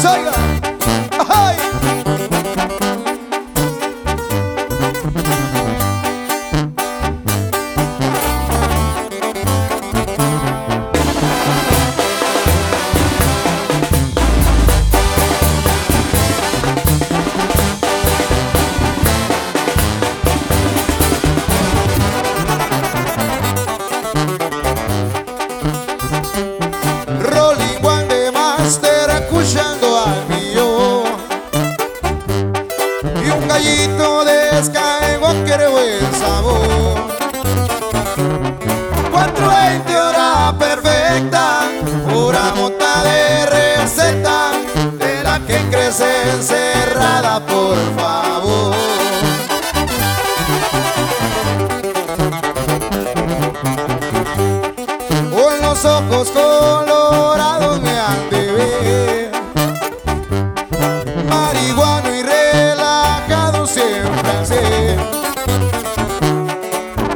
Soiga. ¡Ay! Un gallito de Skywalker buen sabor. 420 hora perfecta Pura mota de receta De la que crece encerrada por favor. O los ojos colorados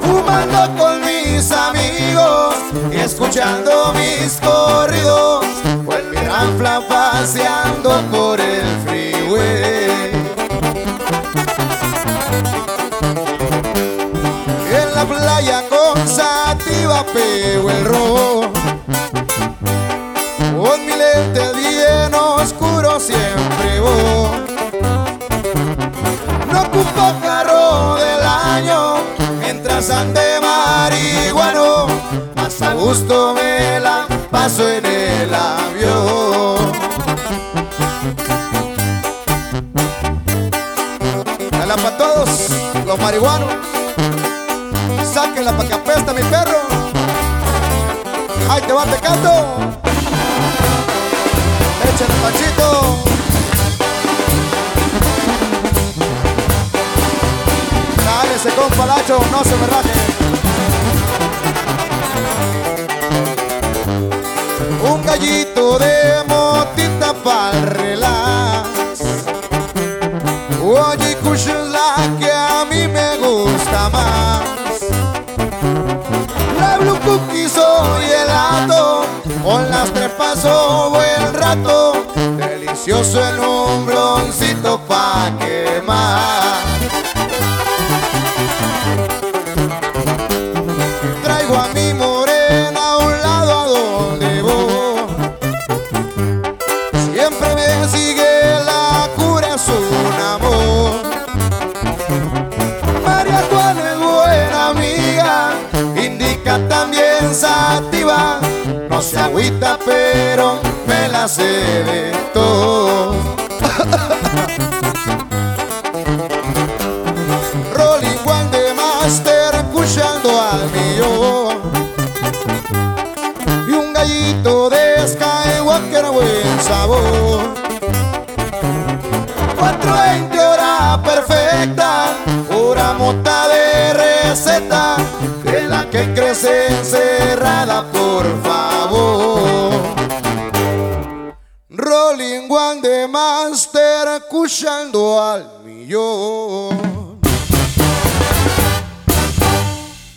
Fumando con mis amigos y escuchando mis corridos. O el miranfla paseando por el freeway. En la playa con sativa pego el rojo Con mi lente bien oscuro siempre voy Ocupo carro del año Mientras ande marihuano Más a gusto me la paso en el avión Dale para todos los marihuanos Sáquenla pa' que apesta mi perro. ¡Ay, te va, te canto! ¡Échale, Panchito! Dale ese compa Lacho, no se me raje. Un gallito de motita pa'l relax. Oye, escucha la que a mí me gusta más. La Blue Cookies o helado, con las tres paso buen rato. Delicioso en un bloncito pa' quemar. Siempre me sigue la cura, es un amor. María Juana es buena amiga, indica también sativa. No se agüita, pero me la sé de todo. Rolling One gallito de Skywalker, buen sabor. 420 hora perfecta, pura mota de receta, de la que crece encerrada, por favor. Rolling One de Master, escuchando al millón.